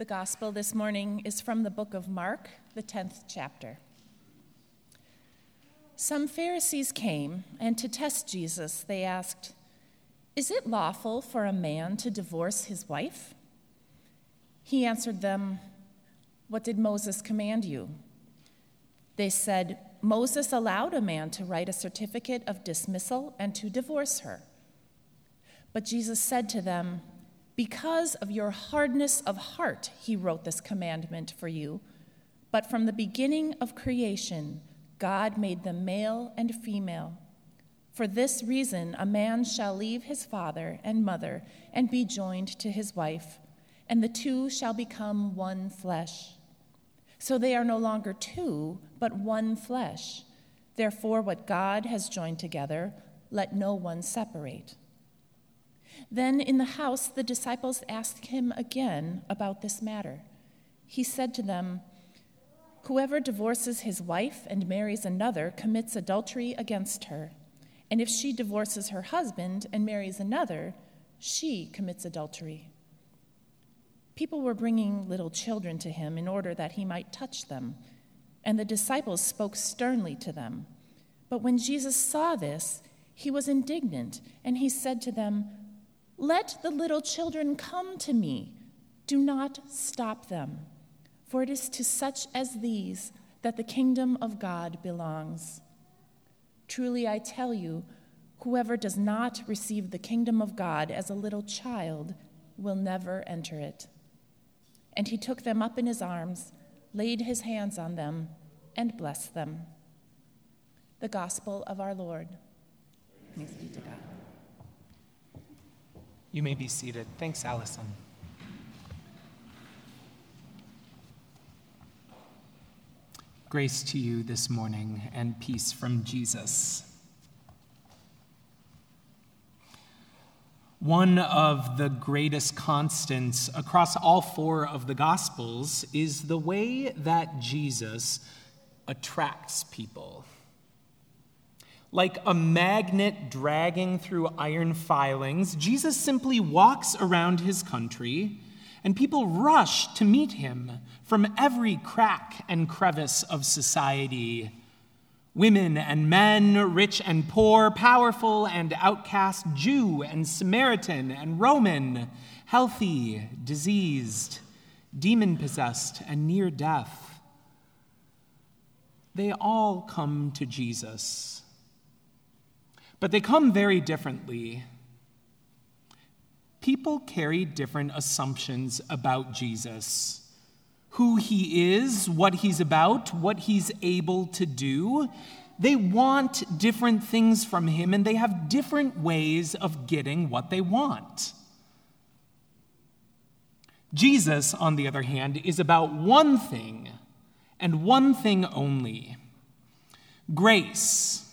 The gospel this morning is from the book of Mark, the 10th chapter. Some Pharisees came, and to test Jesus, they asked, Is it lawful for a man to divorce his wife? He answered them, What did Moses command you? They said, Moses allowed a man to write a certificate of dismissal and to divorce her. But Jesus said to them, Because of your hardness of heart, he wrote this commandment for you. But from the beginning of creation, God made them male and female. For this reason, a man shall leave his father and mother and be joined to his wife, and the two shall become one flesh. So they are no longer two, but one flesh. Therefore, what God has joined together, let no one separate. Then in the house, the disciples asked him again about this matter. He said to them, Whoever divorces his wife and marries another commits adultery against her. And if she divorces her husband and marries another, she commits adultery. People were bringing little children to him in order that he might touch them, and the disciples spoke sternly to them. But when Jesus saw this, he was indignant, and he said to them, let the little children come to me. Do not stop them, for it is to such as these that the kingdom of God belongs. Truly, I tell you, whoever does not receive the kingdom of God as a little child will never enter it. And he took them up in his arms, laid his hands on them, and blessed them. The gospel of our Lord. Thanks be to God. You may be seated. Thanks, Allison. Grace to you this morning and peace from Jesus. One of the greatest constants across all four of the Gospels is the way that Jesus attracts people. Like a magnet dragging through iron filings, Jesus simply walks around his country, and people rush to meet him from every crack and crevice of society. Women and men, rich and poor, powerful and outcast, Jew and Samaritan and Roman, healthy, diseased, demon possessed, and near death. They all come to Jesus but they come very differently. People carry different assumptions about Jesus who he is, what he's about, what he's able to do. They want different things from him, and they have different ways of getting what they want. Jesus, on the other hand, is about one thing and one thing only grace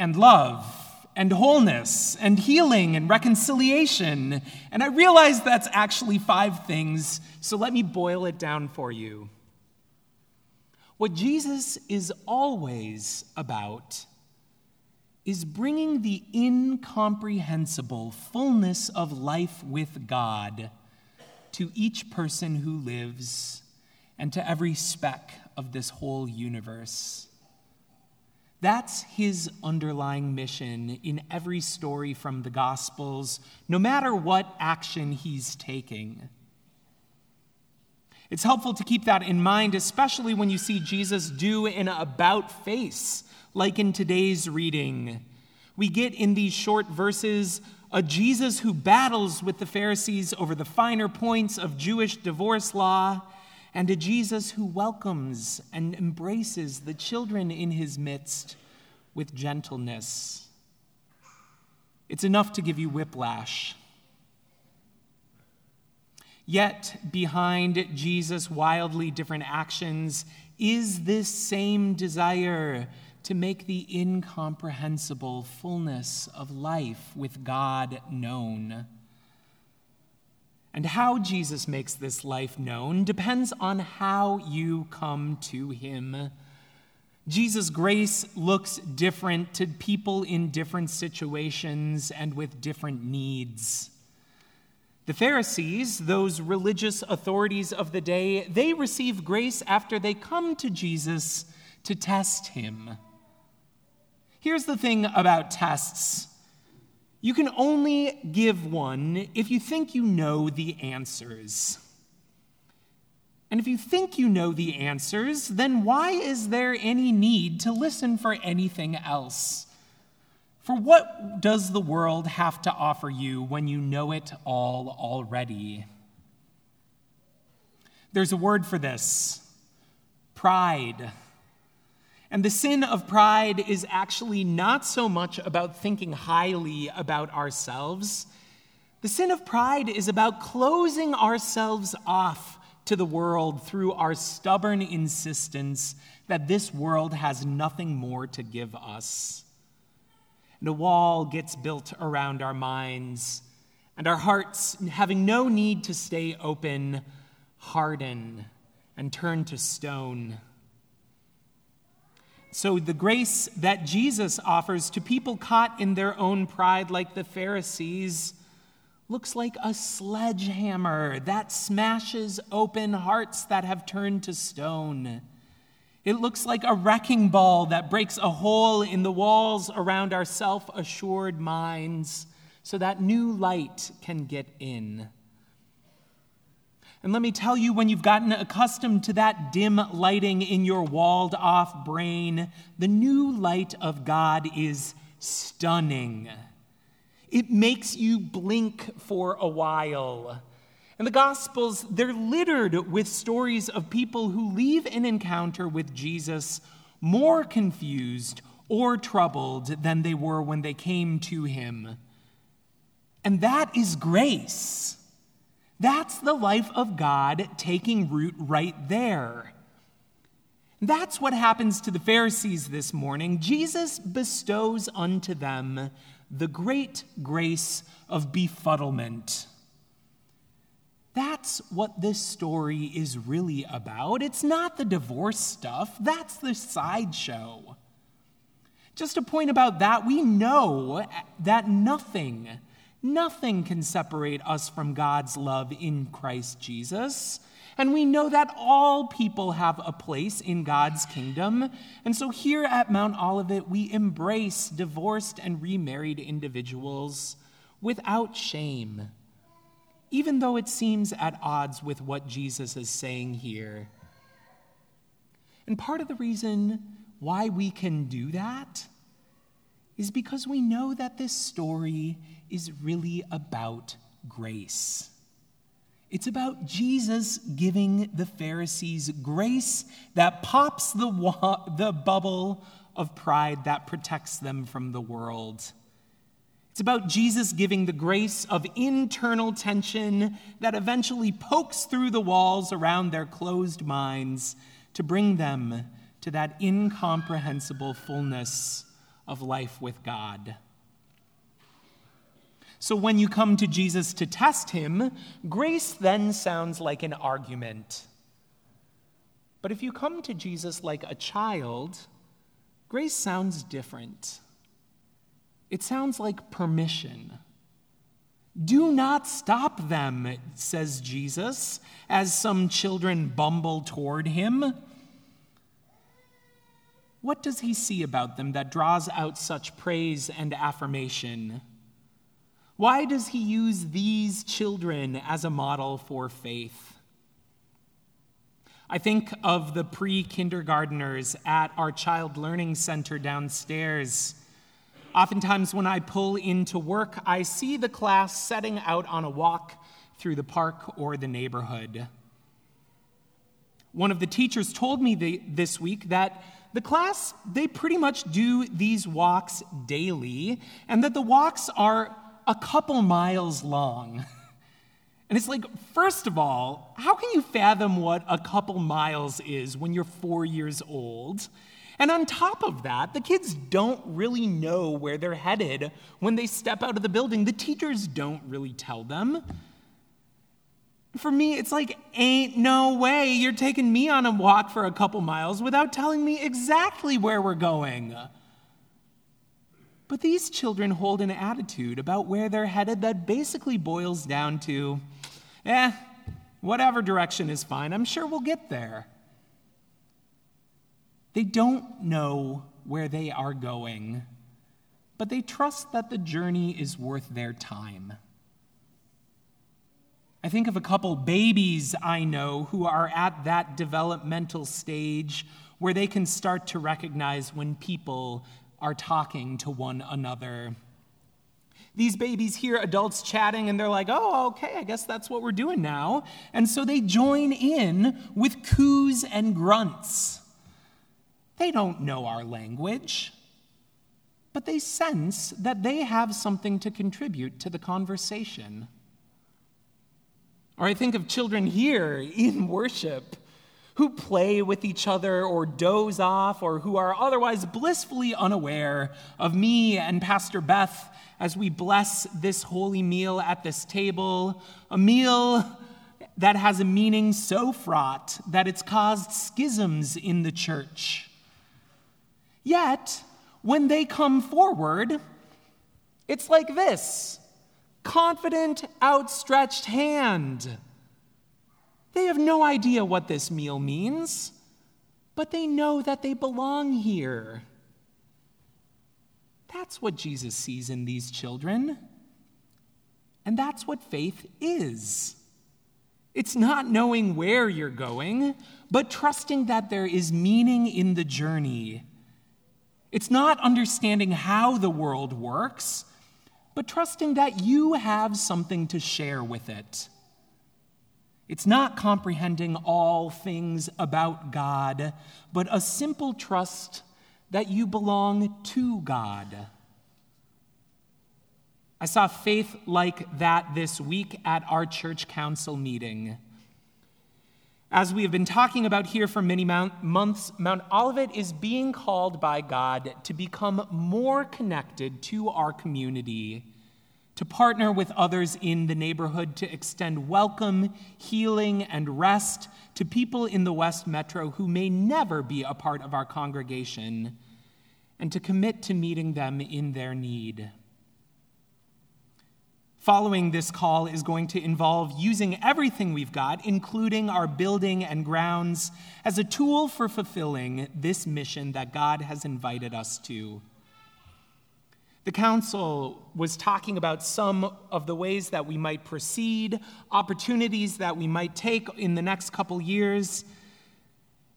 and love and wholeness and healing and reconciliation. And I realize that's actually five things, so let me boil it down for you. What Jesus is always about is bringing the incomprehensible fullness of life with God to each person who lives and to every speck of this whole universe. That's his underlying mission in every story from the Gospels, no matter what action he's taking. It's helpful to keep that in mind, especially when you see Jesus do an about face, like in today's reading. We get in these short verses a Jesus who battles with the Pharisees over the finer points of Jewish divorce law and a Jesus who welcomes and embraces the children in his midst with gentleness. It's enough to give you whiplash. Yet, behind Jesus' wildly different actions is this same desire to make the incomprehensible fullness of life with God known. And how Jesus makes this life known depends on how you come to him. Jesus' grace looks different to people in different situations and with different needs. The Pharisees, those religious authorities of the day, they receive grace after they come to Jesus to test him. Here's the thing about tests you can only give one if you think you know the answers. And if you think you know the answers, then why is there any need to listen for anything else? For what does the world have to offer you when you know it all already? There's a word for this pride. And the sin of pride is actually not so much about thinking highly about ourselves. The sin of pride is about closing ourselves off to the world through our stubborn insistence that this world has nothing more to give us. And a wall gets built around our minds, and our hearts, having no need to stay open, harden and turn to stone. So, the grace that Jesus offers to people caught in their own pride, like the Pharisees, looks like a sledgehammer that smashes open hearts that have turned to stone. It looks like a wrecking ball that breaks a hole in the walls around our self assured minds so that new light can get in. And let me tell you, when you've gotten accustomed to that dim lighting in your walled off brain, the new light of God is stunning. It makes you blink for a while. And the Gospels, they're littered with stories of people who leave an encounter with Jesus more confused or troubled than they were when they came to him. And that is grace. That's the life of God taking root right there. That's what happens to the Pharisees this morning. Jesus bestows unto them the great grace of befuddlement. That's what this story is really about. It's not the divorce stuff, that's the sideshow. Just a point about that, we know that nothing Nothing can separate us from God's love in Christ Jesus. And we know that all people have a place in God's kingdom. And so here at Mount Olivet, we embrace divorced and remarried individuals without shame, even though it seems at odds with what Jesus is saying here. And part of the reason why we can do that is because we know that this story is really about grace. It's about Jesus giving the Pharisees grace that pops the, wa- the bubble of pride that protects them from the world. It's about Jesus giving the grace of internal tension that eventually pokes through the walls around their closed minds to bring them to that incomprehensible fullness of life with God. So when you come to Jesus to test him, grace then sounds like an argument. But if you come to Jesus like a child, grace sounds different. It sounds like permission. Do not stop them, says Jesus, as some children bumble toward him. What does he see about them that draws out such praise and affirmation? Why does he use these children as a model for faith? I think of the pre kindergarteners at our child learning center downstairs. Oftentimes, when I pull into work, I see the class setting out on a walk through the park or the neighborhood. One of the teachers told me the, this week that the class, they pretty much do these walks daily, and that the walks are a couple miles long. And it's like, first of all, how can you fathom what a couple miles is when you're four years old? And on top of that, the kids don't really know where they're headed when they step out of the building. The teachers don't really tell them. For me, it's like, ain't no way you're taking me on a walk for a couple miles without telling me exactly where we're going. But these children hold an attitude about where they're headed that basically boils down to, eh, whatever direction is fine, I'm sure we'll get there. They don't know where they are going, but they trust that the journey is worth their time. I think of a couple babies I know who are at that developmental stage where they can start to recognize when people are talking to one another. These babies hear adults chatting and they're like, oh, okay, I guess that's what we're doing now. And so they join in with coos and grunts. They don't know our language, but they sense that they have something to contribute to the conversation. Or I think of children here in worship who play with each other or doze off or who are otherwise blissfully unaware of me and Pastor Beth as we bless this holy meal at this table, a meal that has a meaning so fraught that it's caused schisms in the church. Yet, when they come forward, it's like this confident, outstretched hand. They have no idea what this meal means, but they know that they belong here. That's what Jesus sees in these children. And that's what faith is. It's not knowing where you're going, but trusting that there is meaning in the journey. It's not understanding how the world works, but trusting that you have something to share with it. It's not comprehending all things about God, but a simple trust that you belong to God. I saw faith like that this week at our church council meeting. As we have been talking about here for many months, Mount Olivet is being called by God to become more connected to our community to partner with others in the neighborhood to extend welcome, healing, and rest to people in the West Metro who may never be a part of our congregation, and to commit to meeting them in their need. Following this call is going to involve using everything we've got, including our building and grounds, as a tool for fulfilling this mission that God has invited us to. The council was talking about some of the ways that we might proceed, opportunities that we might take in the next couple years.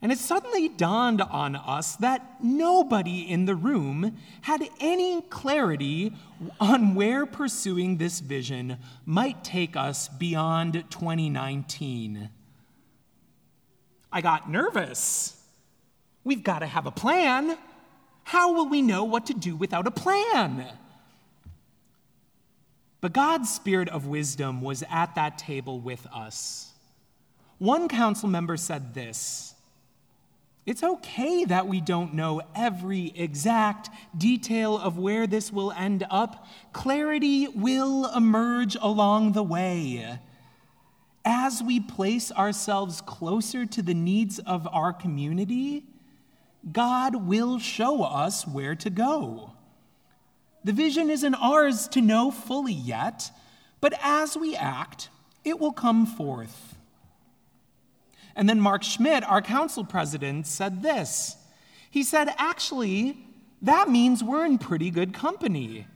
And it suddenly dawned on us that nobody in the room had any clarity on where pursuing this vision might take us beyond 2019. I got nervous. We've got to have a plan. How will we know what to do without a plan? But God's spirit of wisdom was at that table with us. One council member said this It's okay that we don't know every exact detail of where this will end up. Clarity will emerge along the way. As we place ourselves closer to the needs of our community, God will show us where to go. The vision isn't ours to know fully yet, but as we act, it will come forth. And then Mark Schmidt, our council president, said this. He said, Actually, that means we're in pretty good company.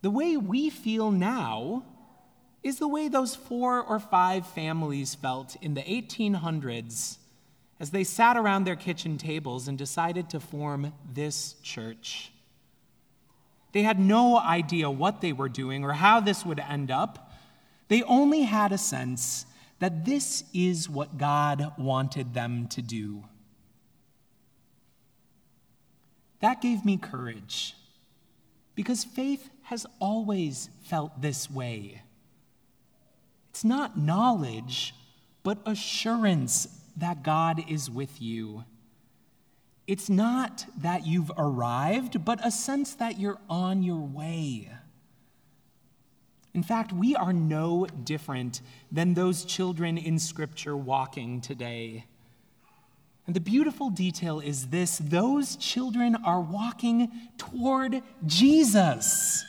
The way we feel now is the way those four or five families felt in the 1800s as they sat around their kitchen tables and decided to form this church. They had no idea what they were doing or how this would end up. They only had a sense that this is what God wanted them to do. That gave me courage because faith has always felt this way. It's not knowledge, but assurance that God is with you. It's not that you've arrived, but a sense that you're on your way. In fact, we are no different than those children in Scripture walking today. And the beautiful detail is this those children are walking toward Jesus.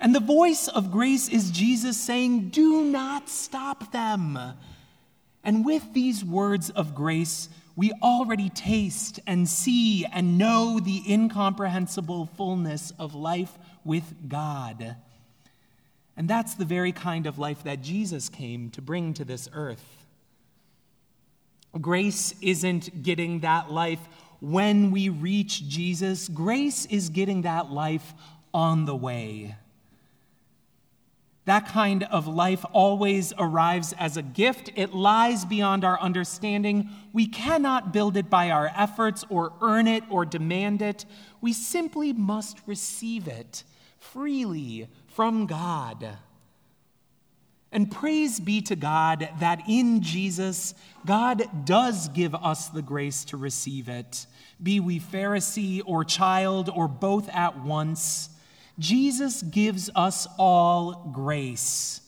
And the voice of grace is Jesus saying, Do not stop them. And with these words of grace, we already taste and see and know the incomprehensible fullness of life with God. And that's the very kind of life that Jesus came to bring to this earth. Grace isn't getting that life when we reach Jesus, grace is getting that life on the way. That kind of life always arrives as a gift. It lies beyond our understanding. We cannot build it by our efforts or earn it or demand it. We simply must receive it freely from God. And praise be to God that in Jesus, God does give us the grace to receive it, be we Pharisee or child or both at once. Jesus gives us all grace.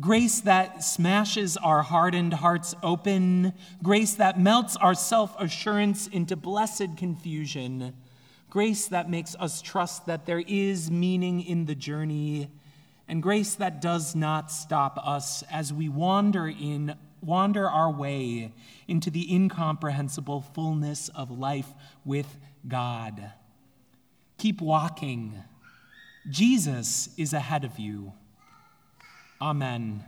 Grace that smashes our hardened hearts open, grace that melts our self assurance into blessed confusion, grace that makes us trust that there is meaning in the journey, and grace that does not stop us as we wander in wander our way into the incomprehensible fullness of life with God. Keep walking. Jesus is ahead of you. Amen.